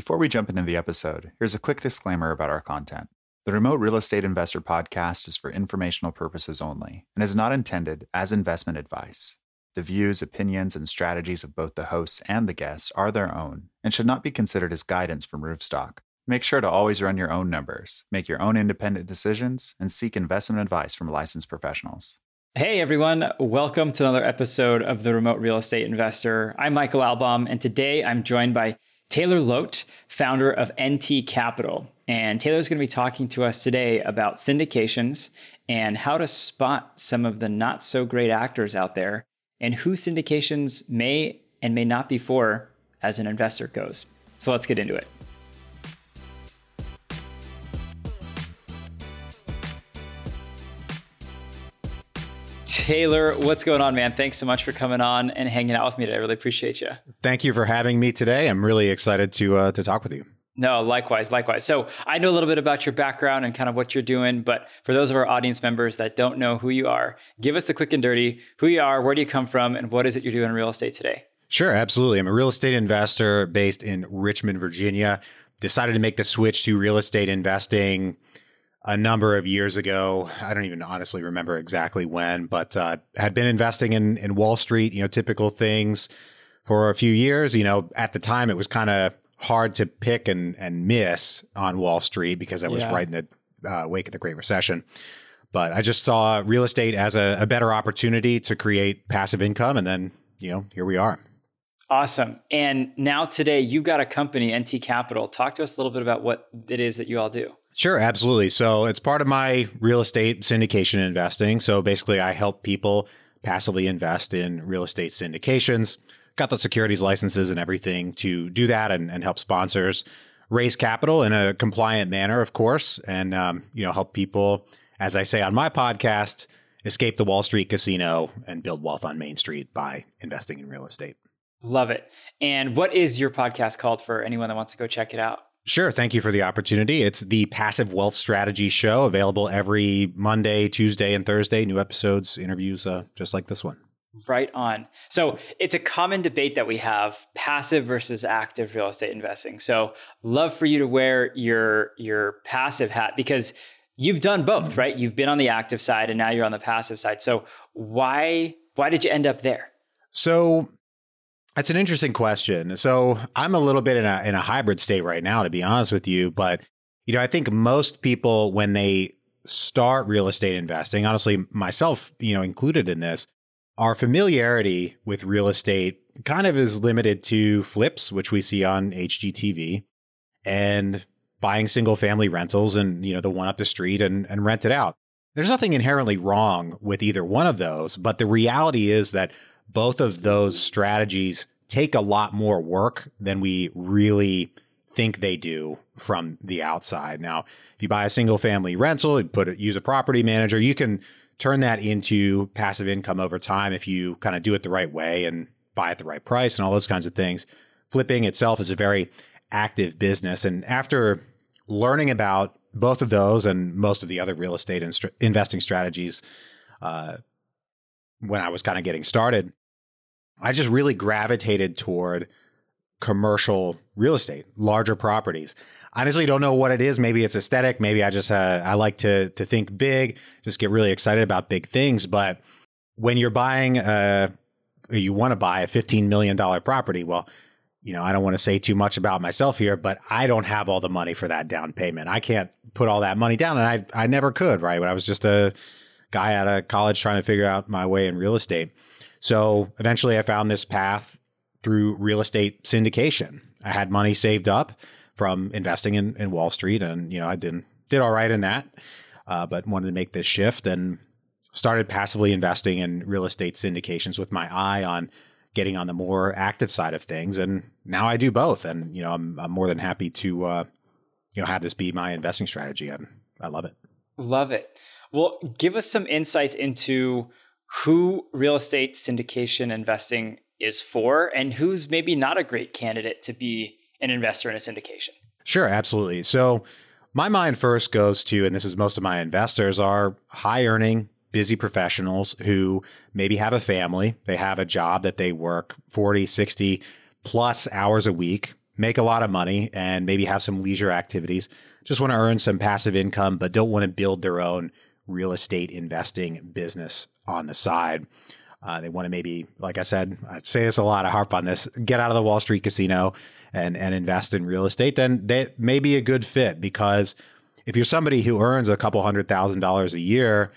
Before we jump into the episode, here's a quick disclaimer about our content. The Remote Real Estate Investor podcast is for informational purposes only and is not intended as investment advice. The views, opinions, and strategies of both the hosts and the guests are their own and should not be considered as guidance from Roofstock. Make sure to always run your own numbers, make your own independent decisions, and seek investment advice from licensed professionals. Hey everyone, welcome to another episode of the Remote Real Estate Investor. I'm Michael Albaum, and today I'm joined by Taylor Loht, founder of NT Capital. And Taylor's going to be talking to us today about syndications and how to spot some of the not so great actors out there and who syndications may and may not be for as an investor goes. So let's get into it. Taylor, what's going on, man? Thanks so much for coming on and hanging out with me today. I really appreciate you. Thank you for having me today. I'm really excited to uh, to talk with you. No, likewise, likewise. So I know a little bit about your background and kind of what you're doing, but for those of our audience members that don't know who you are, give us the quick and dirty who you are, where do you come from, and what is it you're doing in real estate today? Sure, absolutely. I'm a real estate investor based in Richmond, Virginia. Decided to make the switch to real estate investing a number of years ago. I don't even honestly remember exactly when, but uh, had been investing in in Wall Street, you know, typical things for a few years. You know, at the time it was kind of hard to pick and and miss on Wall Street because I was yeah. right in the uh, wake of the Great Recession. But I just saw real estate as a, a better opportunity to create passive income, and then you know here we are. Awesome. And now today you've got a company, NT Capital. Talk to us a little bit about what it is that you all do. Sure, absolutely. So it's part of my real estate syndication investing. So basically, I help people passively invest in real estate syndications. Got the securities licenses and everything to do that and, and help sponsors raise capital in a compliant manner, of course, and um, you know help people, as I say on my podcast, escape the Wall Street casino and build wealth on Main Street by investing in real estate. Love it. And what is your podcast called for anyone that wants to go check it out? Sure. Thank you for the opportunity. It's the Passive Wealth Strategy Show, available every Monday, Tuesday, and Thursday. New episodes, interviews uh, just like this one. Right on. So it's a common debate that we have passive versus active real estate investing. So love for you to wear your your passive hat because you've done both, right? You've been on the active side and now you're on the passive side. So why why did you end up there? So that's an interesting question. So I'm a little bit in a in a hybrid state right now, to be honest with you. But you know, I think most people when they start real estate investing, honestly, myself, you know, included in this, our familiarity with real estate kind of is limited to flips, which we see on HGTV, and buying single family rentals and you know the one up the street and and rent it out. There's nothing inherently wrong with either one of those, but the reality is that both of those strategies take a lot more work than we really think they do from the outside. Now, if you buy a single family rental, you put it, use a property manager, you can turn that into passive income over time if you kind of do it the right way and buy at the right price and all those kinds of things. Flipping itself is a very active business. And after learning about both of those and most of the other real estate and investing strategies, uh, when I was kind of getting started, I just really gravitated toward commercial real estate, larger properties. Honestly, don't know what it is. Maybe it's aesthetic. Maybe I just uh, I like to to think big, just get really excited about big things. But when you're buying a, you want to buy a fifteen million dollar property, well, you know I don't want to say too much about myself here, but I don't have all the money for that down payment. I can't put all that money down, and I I never could. Right when I was just a guy out of college trying to figure out my way in real estate. So eventually I found this path through real estate syndication. I had money saved up from investing in, in Wall Street and, you know, I didn't did all right in that, uh, but wanted to make this shift and started passively investing in real estate syndications with my eye on getting on the more active side of things. And now I do both. And, you know, I'm, I'm more than happy to, uh, you know, have this be my investing strategy. And I love it. Love it. Well, give us some insights into who real estate syndication investing is for and who's maybe not a great candidate to be an investor in a syndication. Sure, absolutely. So, my mind first goes to, and this is most of my investors, are high earning, busy professionals who maybe have a family, they have a job that they work 40, 60 plus hours a week. make a lot of money and maybe have some leisure activities, just want to earn some passive income, but don't want to build their own real estate investing business on the side. Uh, they want to maybe, like I said, I say this a lot, I harp on this, get out of the Wall Street casino and, and invest in real estate, then that may be a good fit because if you're somebody who earns a couple hundred thousand dollars a year,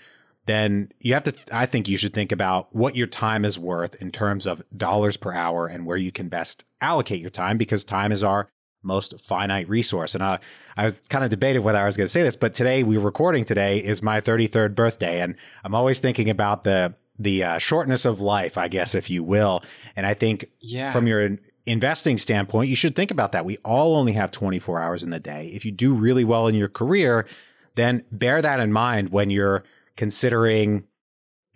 then you have to, I think you should think about what your time is worth in terms of dollars per hour and where you can best allocate your time because time is our most finite resource. And I, I was kind of debated whether I was going to say this, but today we're recording today is my 33rd birthday. And I'm always thinking about the, the uh, shortness of life, I guess, if you will. And I think yeah. from your investing standpoint, you should think about that. We all only have 24 hours in the day. If you do really well in your career, then bear that in mind when you're considering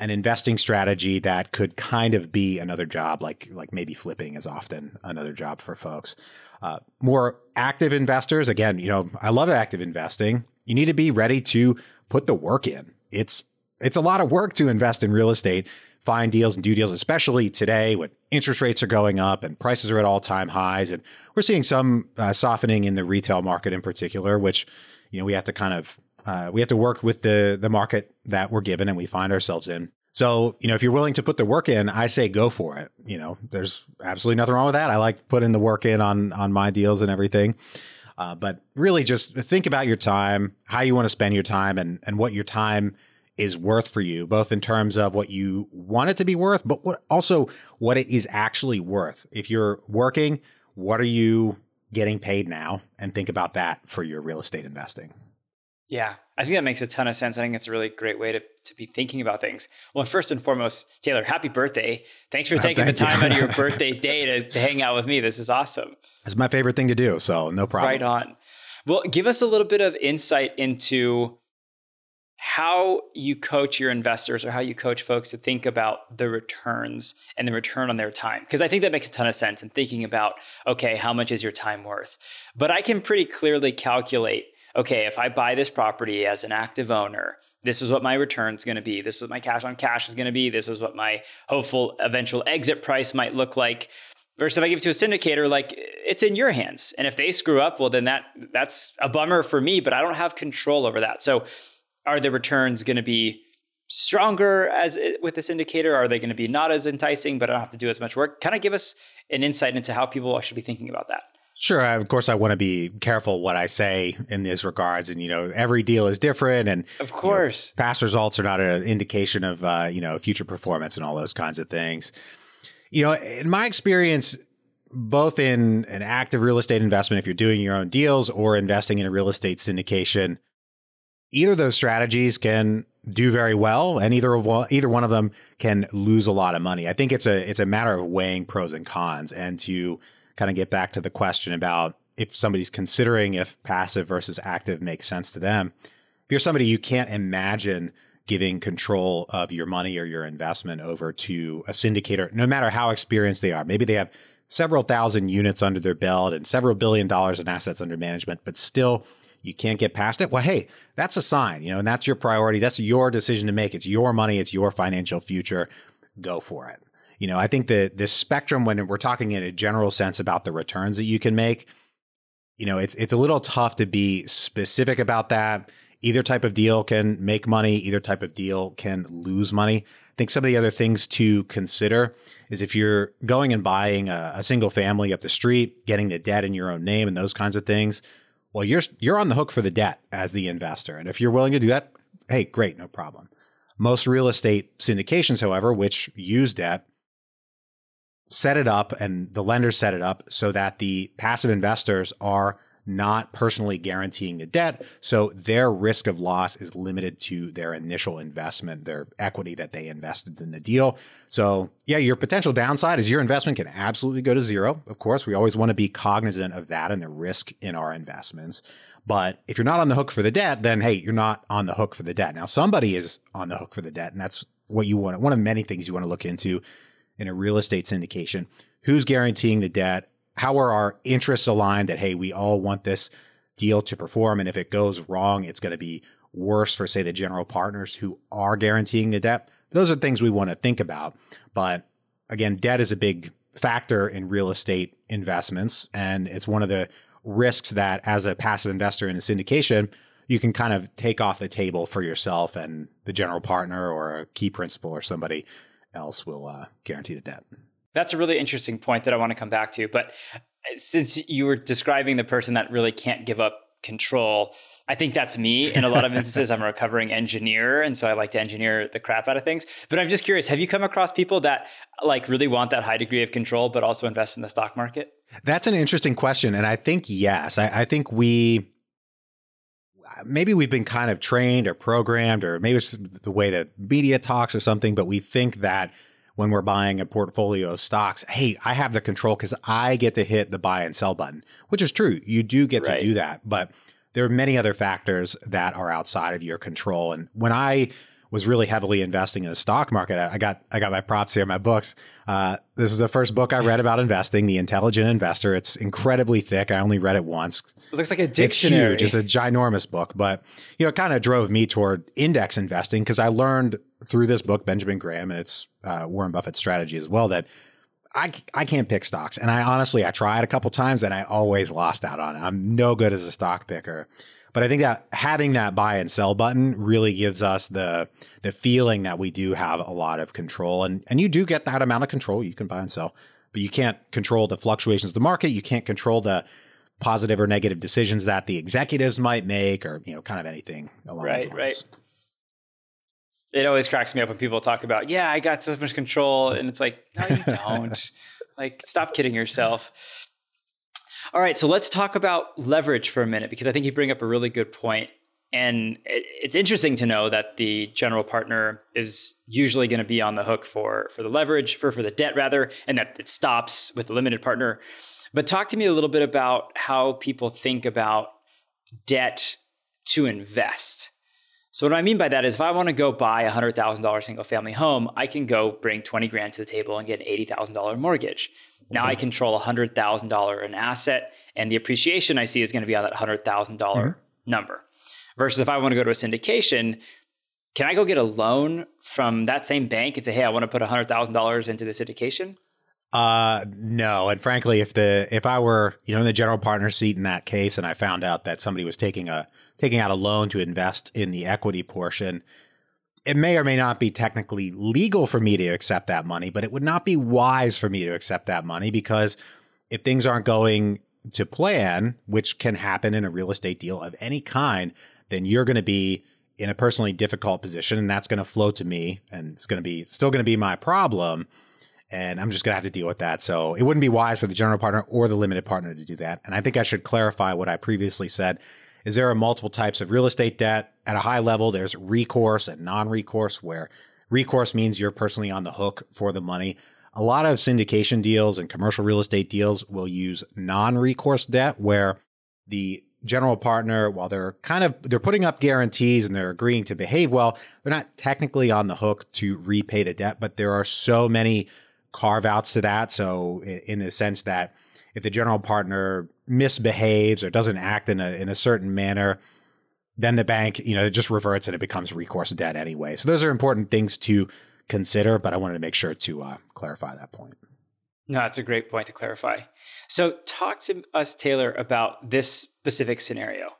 an investing strategy that could kind of be another job, like like maybe flipping is often another job for folks. Uh, more active investors, again, you know, I love active investing. You need to be ready to put the work in. It's it's a lot of work to invest in real estate, find deals and do deals, especially today when interest rates are going up and prices are at all time highs, and we're seeing some uh, softening in the retail market in particular, which you know we have to kind of uh, we have to work with the the market that we're given and we find ourselves in. So, you know, if you're willing to put the work in, I say go for it. You know, there's absolutely nothing wrong with that. I like putting the work in on on my deals and everything. Uh, but really, just think about your time, how you want to spend your time, and and what your time is worth for you, both in terms of what you want it to be worth, but what also what it is actually worth. If you're working, what are you getting paid now? And think about that for your real estate investing. Yeah, I think that makes a ton of sense. I think it's a really great way to, to be thinking about things. Well, first and foremost, Taylor, happy birthday. Thanks for taking thank the time out of your birthday day to, to hang out with me. This is awesome. It's my favorite thing to do. So, no problem. Right on. Well, give us a little bit of insight into how you coach your investors or how you coach folks to think about the returns and the return on their time. Because I think that makes a ton of sense in thinking about, okay, how much is your time worth? But I can pretty clearly calculate okay, if I buy this property as an active owner, this is what my return is going to be. This is what my cash on cash is going to be. This is what my hopeful eventual exit price might look like. Versus if I give it to a syndicator, like it's in your hands. And if they screw up, well, then that that's a bummer for me, but I don't have control over that. So are the returns going to be stronger as eh, with this syndicator? Are they going to be not as enticing, but I don't have to do as much work? Kind of give us an insight into how people should be thinking about that. Sure. Of course, I want to be careful what I say in these regards, and you know, every deal is different, and of course, you know, past results are not an indication of uh, you know future performance and all those kinds of things. You know, in my experience, both in an active real estate investment, if you're doing your own deals, or investing in a real estate syndication, either of those strategies can do very well, and either of one, either one of them can lose a lot of money. I think it's a it's a matter of weighing pros and cons, and to kind of get back to the question about if somebody's considering if passive versus active makes sense to them. If you're somebody you can't imagine giving control of your money or your investment over to a syndicator, no matter how experienced they are, maybe they have several thousand units under their belt and several billion dollars in assets under management, but still you can't get past it. Well, hey, that's a sign, you know, and that's your priority. That's your decision to make. It's your money, it's your financial future. Go for it. You know, I think the the spectrum when we're talking in a general sense about the returns that you can make, you know, it's it's a little tough to be specific about that. Either type of deal can make money, either type of deal can lose money. I think some of the other things to consider is if you're going and buying a, a single family up the street, getting the debt in your own name and those kinds of things, well, you're you're on the hook for the debt as the investor. And if you're willing to do that, hey, great, no problem. Most real estate syndications, however, which use debt, set it up and the lenders set it up so that the passive investors are not personally guaranteeing the debt. So their risk of loss is limited to their initial investment, their equity that they invested in the deal. So, yeah, your potential downside is your investment can absolutely go to zero. Of course, we always want to be cognizant of that and the risk in our investments. But if you're not on the hook for the debt, then hey, you're not on the hook for the debt. Now, somebody is on the hook for the debt, and that's what you want. One of many things you want to look into in a real estate syndication. Who's guaranteeing the debt? How are our interests aligned that, hey, we all want this deal to perform? And if it goes wrong, it's going to be worse for, say, the general partners who are guaranteeing the debt. Those are things we want to think about. But again, debt is a big factor in real estate investments. And it's one of the risks that, as a passive investor in a syndication, you can kind of take off the table for yourself, and the general partner or a key principal or somebody else will uh, guarantee the debt. That's a really interesting point that I want to come back to. But since you were describing the person that really can't give up control, I think that's me. In a lot of instances, I'm a recovering engineer, and so I like to engineer the crap out of things. But I'm just curious: have you come across people that like really want that high degree of control, but also invest in the stock market? That's an interesting question, and I think yes. I, I think we maybe we've been kind of trained or programmed, or maybe it's the way that media talks or something. But we think that when we're buying a portfolio of stocks, hey, I have the control because I get to hit the buy and sell button, which is true. You do get right. to do that, but there are many other factors that are outside of your control. And when I was really heavily investing in the stock market, I got I got my props here, my books. Uh, this is the first book I read about investing, The Intelligent Investor. It's incredibly thick. I only read it once. It looks like a dictionary. It's huge. It's a ginormous book, but you know, it kind of drove me toward index investing because I learned through this book, Benjamin Graham, and it's uh, Warren Buffett's strategy as well, that I, I can't pick stocks. And I honestly, I tried a couple times and I always lost out on it. I'm no good as a stock picker. But I think that having that buy and sell button really gives us the the feeling that we do have a lot of control. And and you do get that amount of control. You can buy and sell, but you can't control the fluctuations of the market. You can't control the positive or negative decisions that the executives might make or, you know, kind of anything along right, those lines. Right it always cracks me up when people talk about, yeah, I got so much control. And it's like, no, you don't. like, stop kidding yourself. All right, so let's talk about leverage for a minute because I think you bring up a really good point. And it's interesting to know that the general partner is usually going to be on the hook for for the leverage, for for the debt rather, and that it stops with the limited partner. But talk to me a little bit about how people think about debt to invest. So what I mean by that is if I want to go buy a $100,000 single family home, I can go bring 20 grand to the table and get an $80,000 mortgage. Now I control a $100,000 an asset and the appreciation I see is going to be on that $100,000 mm-hmm. number. Versus if I want to go to a syndication, can I go get a loan from that same bank and say, "Hey, I want to put $100,000 into the syndication?" Uh no, and frankly, if the if I were you know in the general partner seat in that case, and I found out that somebody was taking a taking out a loan to invest in the equity portion, it may or may not be technically legal for me to accept that money, but it would not be wise for me to accept that money because if things aren't going to plan, which can happen in a real estate deal of any kind, then you're going to be in a personally difficult position and that's going to flow to me and it's going to be still going to be my problem and I'm just going to have to deal with that. So it wouldn't be wise for the general partner or the limited partner to do that. And I think I should clarify what I previously said is there are multiple types of real estate debt. At a high level, there's recourse and non recourse, where recourse means you're personally on the hook for the money. A lot of syndication deals and commercial real estate deals will use non recourse debt, where the general partner, while they're kind of they're putting up guarantees and they're agreeing to behave well, they're not technically on the hook to repay the debt, but there are so many carve outs to that. So in the sense that if the general partner misbehaves or doesn't act in a in a certain manner, then the bank, you know, it just reverts and it becomes recourse debt anyway. So those are important things to consider, but I wanted to make sure to uh, clarify that point. No, that's a great point to clarify. So talk to us, Taylor, about this specific scenario.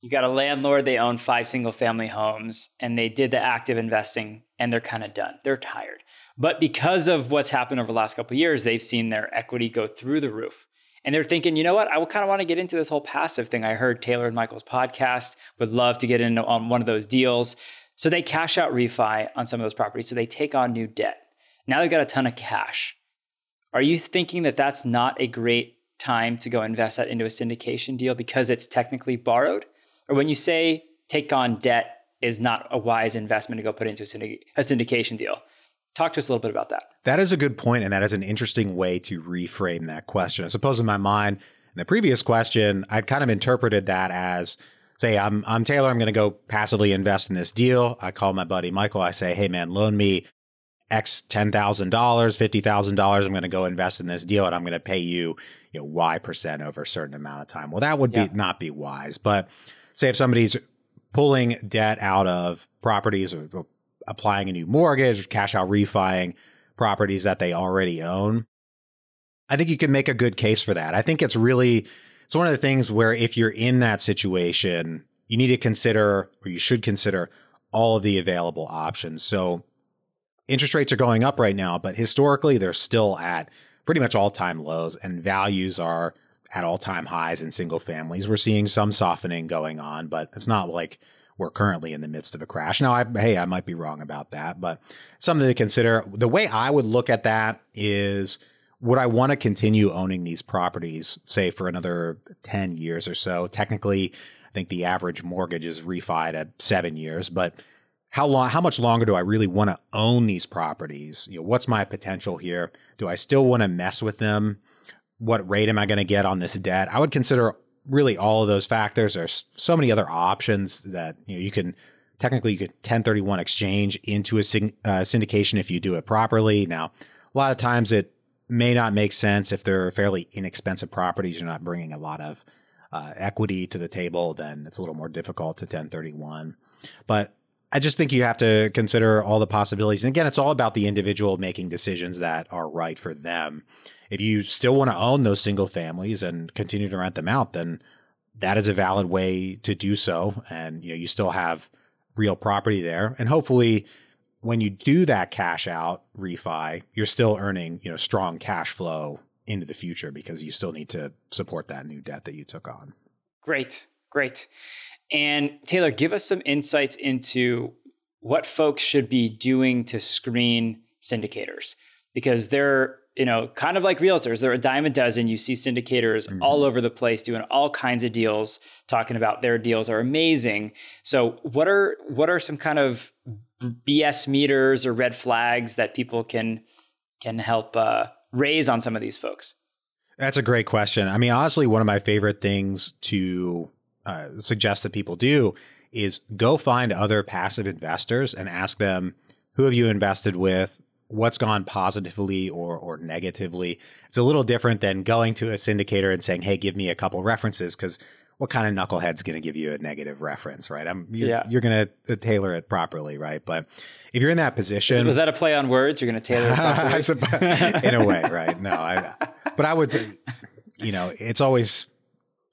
You got a landlord, they own five single family homes, and they did the active investing and they're kind of done. They're tired. But because of what's happened over the last couple of years, they've seen their equity go through the roof. And they're thinking, you know what? I kind of want to get into this whole passive thing. I heard Taylor and Michael's podcast, would love to get in on one of those deals. So they cash out refi on some of those properties. So they take on new debt. Now they've got a ton of cash. Are you thinking that that's not a great time to go invest that into a syndication deal because it's technically borrowed? Or when you say take on debt is not a wise investment to go put into a, syndication deal, Talk to us a little bit about that. That is a good point, and that is an interesting way to reframe that question. I suppose in my mind, in the previous question, I'd kind of interpreted that as say I'm I'm Taylor, I'm going to go passively invest in this deal. I call my buddy Michael. I say, "Hey man, loan me X ten thousand dollars, fifty thousand dollars. I'm going to go invest in this deal, and I'm going to pay you, you know, Y percent over a certain amount of time." Well, that would yeah. be not be wise. But say if somebody's pulling debt out of properties or applying a new mortgage, cash out refining properties that they already own. I think you can make a good case for that. I think it's really it's one of the things where if you're in that situation, you need to consider or you should consider all of the available options. So interest rates are going up right now, but historically they're still at pretty much all-time lows and values are at all-time highs in single families. We're seeing some softening going on, but it's not like we're currently in the midst of a crash. Now, I, hey, I might be wrong about that, but something to consider. The way I would look at that is would I want to continue owning these properties, say, for another 10 years or so? Technically, I think the average mortgage is refied at seven years, but how long how much longer do I really want to own these properties? You know, what's my potential here? Do I still want to mess with them? What rate am I going to get on this debt? I would consider really all of those factors. There's so many other options that you know you can technically you could 1031 exchange into a uh, syndication if you do it properly. Now, a lot of times it may not make sense if they're fairly inexpensive properties. You're not bringing a lot of uh, equity to the table, then it's a little more difficult to 1031. But I just think you have to consider all the possibilities. And again, it's all about the individual making decisions that are right for them. If you still want to own those single families and continue to rent them out, then that is a valid way to do so. And you know, you still have real property there. And hopefully when you do that cash out refi, you're still earning, you know, strong cash flow into the future because you still need to support that new debt that you took on. Great. Great. And Taylor, give us some insights into what folks should be doing to screen syndicators because they're you know, kind of like realtors, they're a dime a dozen. You see syndicators mm-hmm. all over the place doing all kinds of deals, talking about their deals are amazing. So, what are what are some kind of BS meters or red flags that people can can help uh, raise on some of these folks? That's a great question. I mean, honestly, one of my favorite things to uh, suggest that people do is go find other passive investors and ask them, who have you invested with? what's gone positively or or negatively. It's a little different than going to a syndicator and saying, "Hey, give me a couple references," because what kind of knucklehead's going to give you a negative reference, right? I'm you're, yeah. you're going to uh, tailor it properly, right? But if you're in that position, was that a play on words? You're going to tailor it in a way, right? No, I. But I would, you know, it's always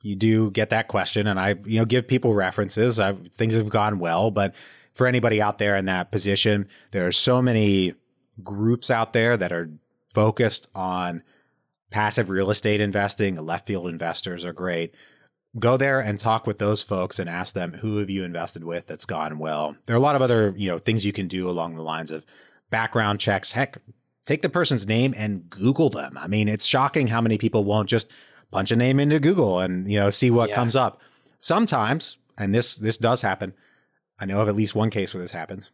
you do get that question, and I, you know, give people references. I, things have gone well, but for anybody out there in that position, there are so many groups out there that are focused on passive real estate investing. Left field investors are great. Go there and talk with those folks and ask them who have you invested with that's gone well. There are a lot of other, you know, things you can do along the lines of background checks. Heck, take the person's name and Google them. I mean, it's shocking how many people won't just punch a name into Google and, you know, see what yeah. comes up. Sometimes, and this this does happen. I know of at least one case where this happens.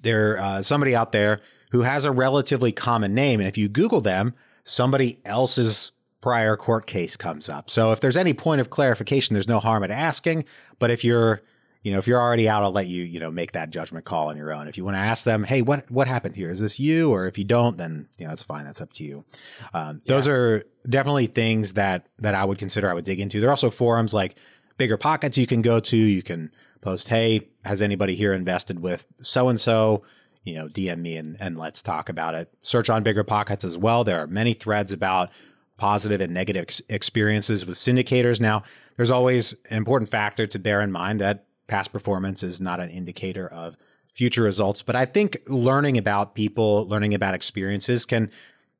There uh, somebody out there who has a relatively common name. And if you Google them, somebody else's prior court case comes up. So if there's any point of clarification, there's no harm in asking. But if you're, you know, if you're already out, I'll let you, you know, make that judgment call on your own. If you want to ask them, hey, what what happened here? Is this you? Or if you don't, then you know, that's fine. That's up to you. Um, yeah. Those are definitely things that that I would consider. I would dig into. There are also forums like Bigger Pockets you can go to. You can post, hey, has anybody here invested with so and so? you know, DM me and, and let's talk about it. Search on Bigger Pockets as well. There are many threads about positive and negative ex- experiences with syndicators. Now, there's always an important factor to bear in mind that past performance is not an indicator of future results. But I think learning about people, learning about experiences can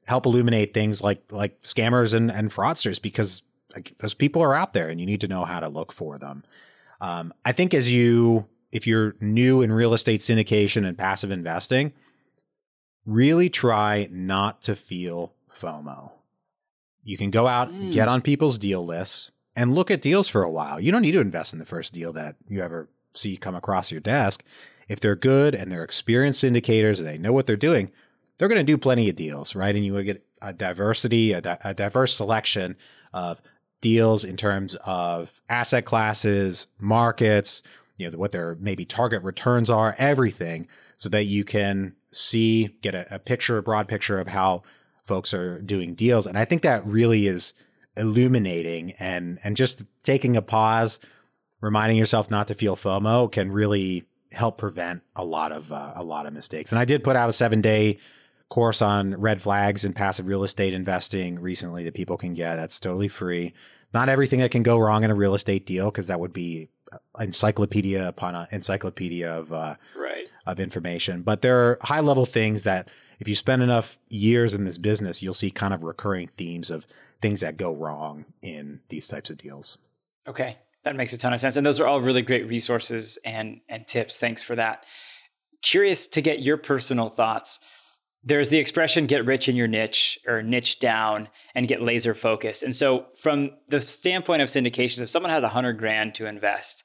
help illuminate things like like scammers and, and fraudsters because like, those people are out there and you need to know how to look for them. Um, I think as you if you're new in real estate syndication and passive investing, really try not to feel FOMO. You can go out, mm. get on people's deal lists, and look at deals for a while. You don't need to invest in the first deal that you ever see come across your desk. If they're good and they're experienced syndicators and they know what they're doing, they're going to do plenty of deals, right? And you would get a diversity, a, di- a diverse selection of deals in terms of asset classes, markets, you know what their maybe target returns are, everything, so that you can see get a, a picture, a broad picture of how folks are doing deals. And I think that really is illuminating and and just taking a pause, reminding yourself not to feel FOMO can really help prevent a lot of uh, a lot of mistakes. And I did put out a seven day course on red flags and passive real estate investing recently that people can get. That's totally free. Not everything that can go wrong in a real estate deal because that would be encyclopedia upon an encyclopedia of uh, right. of information. But there are high level things that if you spend enough years in this business, you'll see kind of recurring themes of things that go wrong in these types of deals. Okay, that makes a ton of sense, and those are all really great resources and and tips. Thanks for that. Curious to get your personal thoughts there's the expression get rich in your niche or niche down and get laser focused. And so from the standpoint of syndications, if someone had a hundred grand to invest,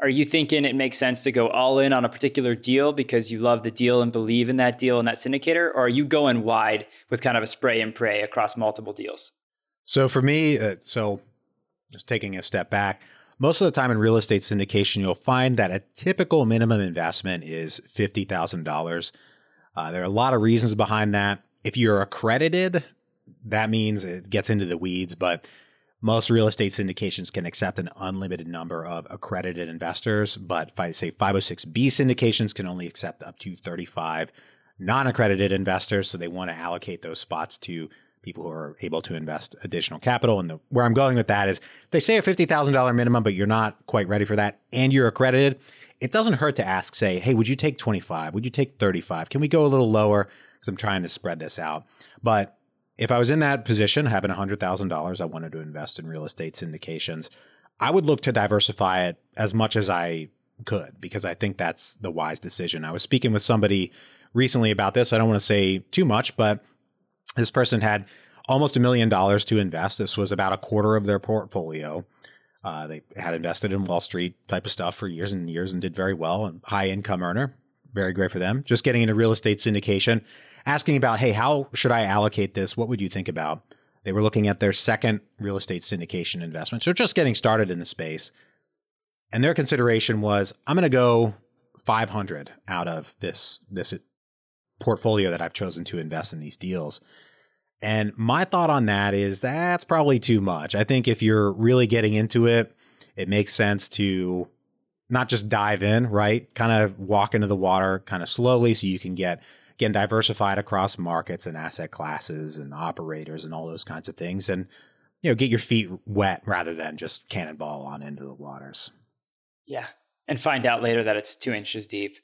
are you thinking it makes sense to go all in on a particular deal because you love the deal and believe in that deal and that syndicator? Or are you going wide with kind of a spray and pray across multiple deals? So for me, uh, so just taking a step back, most of the time in real estate syndication, you'll find that a typical minimum investment is $50,000 uh, there are a lot of reasons behind that. If you're accredited, that means it gets into the weeds, but most real estate syndications can accept an unlimited number of accredited investors. But I say 506B syndications can only accept up to 35 non accredited investors. So they want to allocate those spots to people who are able to invest additional capital. And the, where I'm going with that is they say a $50,000 minimum, but you're not quite ready for that and you're accredited, it doesn't hurt to ask, say, hey, would you take 25? Would you take 35? Can we go a little lower? Because I'm trying to spread this out. But if I was in that position, having $100,000, I wanted to invest in real estate syndications, I would look to diversify it as much as I could because I think that's the wise decision. I was speaking with somebody recently about this. I don't want to say too much, but this person had almost a million dollars to invest. This was about a quarter of their portfolio. Uh, they had invested in Wall Street type of stuff for years and years and did very well. And high income earner, very great for them. Just getting into real estate syndication, asking about, hey, how should I allocate this? What would you think about? They were looking at their second real estate syndication investment. So just getting started in the space. And their consideration was, I'm going to go 500 out of this this portfolio that I've chosen to invest in these deals. And my thought on that is that's probably too much. I think if you're really getting into it, it makes sense to not just dive in, right? Kind of walk into the water kind of slowly so you can get again diversified across markets and asset classes and operators and all those kinds of things and you know get your feet wet rather than just cannonball on into the waters. Yeah. And find out later that it's 2 inches deep.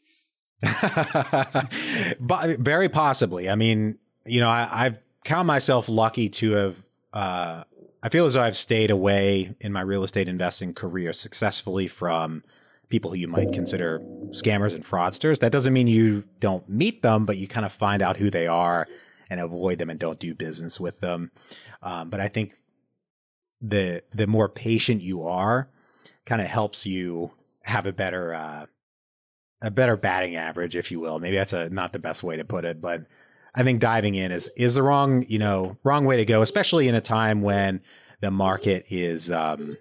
but very possibly. I mean, you know, I, I've count myself lucky to have. Uh, I feel as though I've stayed away in my real estate investing career successfully from people who you might consider scammers and fraudsters. That doesn't mean you don't meet them, but you kind of find out who they are and avoid them and don't do business with them. Um, but I think the the more patient you are, kind of helps you have a better uh, a better batting average, if you will. Maybe that's a not the best way to put it, but I think diving in is is the wrong you know wrong way to go, especially in a time when the market is um,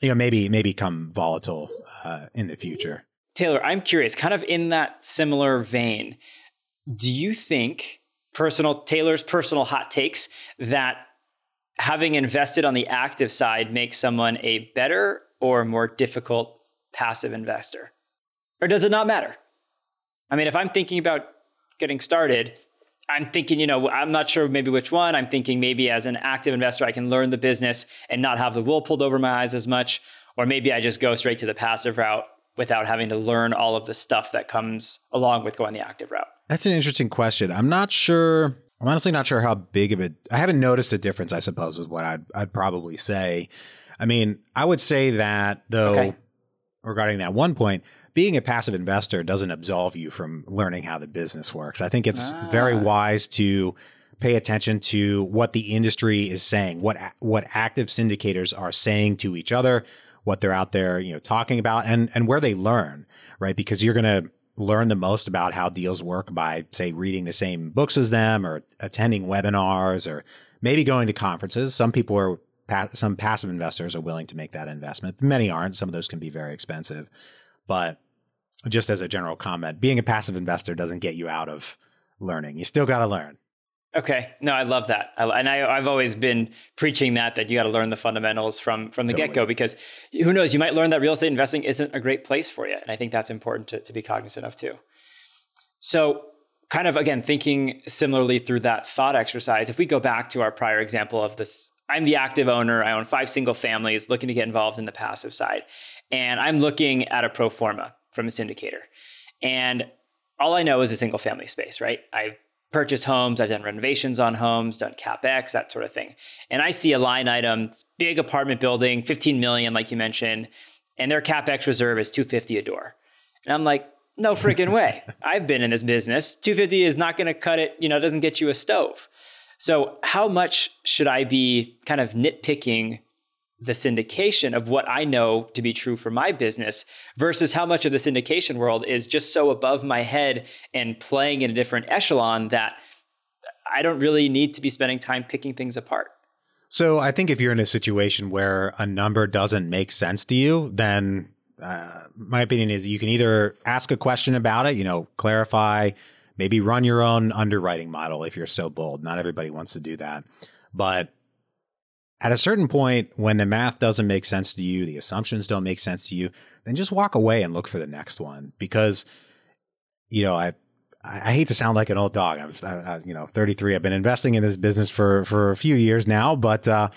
you know maybe maybe come volatile uh, in the future. Taylor, I'm curious, kind of in that similar vein, do you think personal Taylor's personal hot takes that having invested on the active side makes someone a better or more difficult passive investor? Or does it not matter? I mean, if I'm thinking about getting started, I'm thinking, you know, I'm not sure maybe which one. I'm thinking maybe as an active investor, I can learn the business and not have the wool pulled over my eyes as much. Or maybe I just go straight to the passive route without having to learn all of the stuff that comes along with going the active route. That's an interesting question. I'm not sure. I'm honestly not sure how big of it. I haven't noticed a difference. I suppose is what I'd I'd probably say. I mean, I would say that though, okay. regarding that one point, being a passive investor doesn't absolve you from learning how the business works. I think it's ah. very wise to pay attention to what the industry is saying, what what active syndicators are saying to each other, what they're out there, you know, talking about and and where they learn, right? Because you're going to learn the most about how deals work by say reading the same books as them or attending webinars or maybe going to conferences. Some people are some passive investors are willing to make that investment. Many aren't. Some of those can be very expensive. But just as a general comment, being a passive investor doesn't get you out of learning. You still got to learn. Okay, no, I love that, I, and I, have always been preaching that that you got to learn the fundamentals from from the totally. get go because who knows, you might learn that real estate investing isn't a great place for you, and I think that's important to, to be cognizant of too. So, kind of again thinking similarly through that thought exercise, if we go back to our prior example of this, I'm the active owner, I own five single families looking to get involved in the passive side. And I'm looking at a pro forma from a syndicator. And all I know is a single family space, right? I've purchased homes, I've done renovations on homes, done capex, that sort of thing. And I see a line item, big apartment building, 15 million, like you mentioned, and their capex reserve is 250 a door. And I'm like, no freaking way. I've been in this business. 250 is not going to cut it, you know, it doesn't get you a stove. So, how much should I be kind of nitpicking the syndication of what I know to be true for my business versus how much of the syndication world is just so above my head and playing in a different echelon that I don't really need to be spending time picking things apart. So I think if you're in a situation where a number doesn't make sense to you, then uh, my opinion is you can either ask a question about it, you know, clarify, maybe run your own underwriting model if you're so bold. Not everybody wants to do that. But at a certain point, when the math doesn't make sense to you, the assumptions don't make sense to you, then just walk away and look for the next one. Because, you know, I I hate to sound like an old dog. I'm, I, you know, 33. I've been investing in this business for for a few years now, but uh,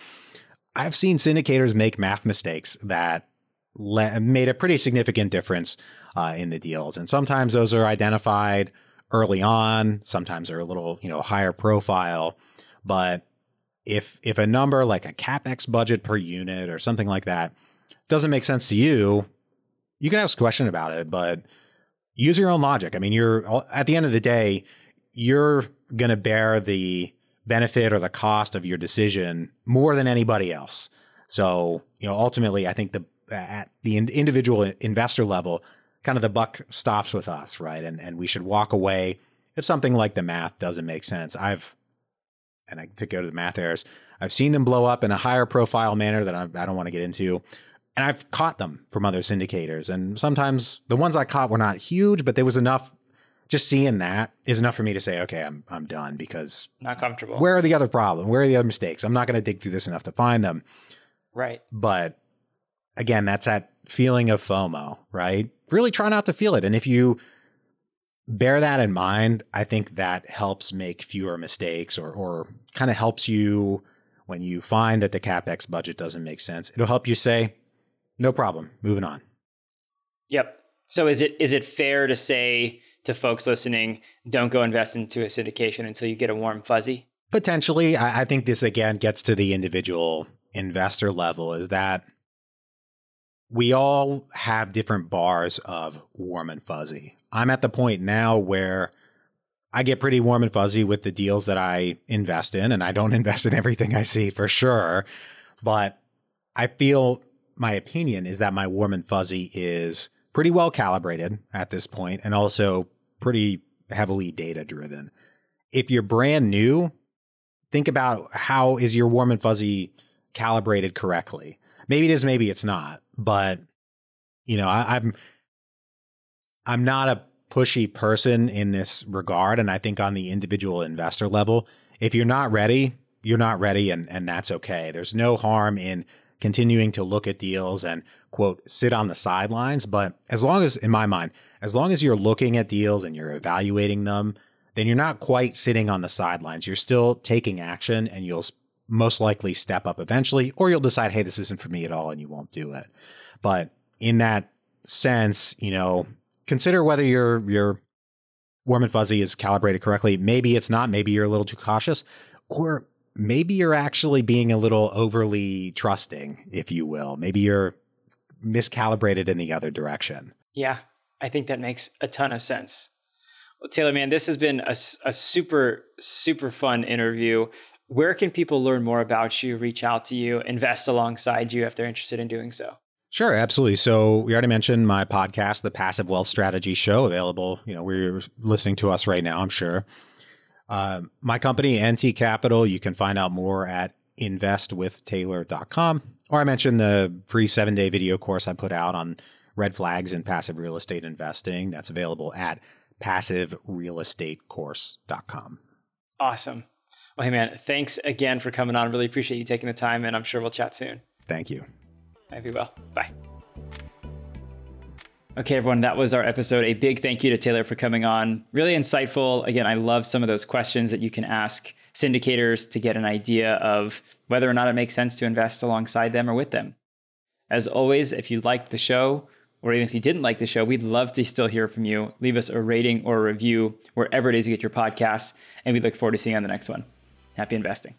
I've seen syndicators make math mistakes that le- made a pretty significant difference uh, in the deals, and sometimes those are identified early on. Sometimes they're a little, you know, higher profile, but if if a number like a capex budget per unit or something like that doesn't make sense to you, you can ask a question about it, but use your own logic. I mean, you're at the end of the day, you're going to bear the benefit or the cost of your decision more than anybody else. So, you know, ultimately, I think the at the individual investor level, kind of the buck stops with us, right? And and we should walk away if something like the math doesn't make sense. I've and I, to go to the math errors, I've seen them blow up in a higher profile manner that I, I don't want to get into. And I've caught them from other syndicators. And sometimes the ones I caught were not huge, but there was enough. Just seeing that is enough for me to say, okay, I'm I'm done because not comfortable. Where are the other problems? Where are the other mistakes? I'm not going to dig through this enough to find them. Right. But again, that's that feeling of FOMO, right? Really try not to feel it. And if you bear that in mind, I think that helps make fewer mistakes or, or kind of helps you when you find that the capex budget doesn't make sense. It'll help you say, no problem, moving on. Yep. So is it is it fair to say to folks listening, don't go invest into a syndication until you get a warm fuzzy? Potentially. I, I think this again gets to the individual investor level is that we all have different bars of warm and fuzzy. I'm at the point now where I get pretty warm and fuzzy with the deals that I invest in, and I don't invest in everything I see for sure. But I feel my opinion is that my warm and fuzzy is pretty well calibrated at this point and also pretty heavily data driven. If you're brand new, think about how is your warm and fuzzy calibrated correctly. Maybe it is, maybe it's not, but you know, I, I'm I'm not a pushy person in this regard. And I think on the individual investor level, if you're not ready, you're not ready, and, and that's okay. There's no harm in continuing to look at deals and quote sit on the sidelines. But as long as, in my mind, as long as you're looking at deals and you're evaluating them, then you're not quite sitting on the sidelines. You're still taking action and you'll most likely step up eventually, or you'll decide, hey, this isn't for me at all, and you won't do it. But in that sense, you know, consider whether your your warm and fuzzy is calibrated correctly. Maybe it's not. Maybe you're a little too cautious, or maybe you're actually being a little overly trusting, if you will. Maybe you're miscalibrated in the other direction. Yeah, I think that makes a ton of sense. Well, Taylor, man, this has been a, a super, super fun interview. Where can people learn more about you, reach out to you, invest alongside you if they're interested in doing so? Sure, absolutely. So we already mentioned my podcast, the Passive Wealth Strategy Show, available. You know, we're listening to us right now, I'm sure. Uh, my company, NT Capital, you can find out more at investwithtaylor.com. Or I mentioned the free seven day video course I put out on red flags in passive real estate investing. That's available at passiverealestatecourse.com. Awesome. Well, hey, man, thanks again for coming on. Really appreciate you taking the time, and I'm sure we'll chat soon. Thank you. I be well. Bye. Okay, everyone, that was our episode. A big thank you to Taylor for coming on. Really insightful. Again, I love some of those questions that you can ask syndicators to get an idea of whether or not it makes sense to invest alongside them or with them. As always, if you liked the show, or even if you didn't like the show, we'd love to still hear from you. Leave us a rating or a review wherever it is you get your podcasts, and we look forward to seeing you on the next one. Happy investing.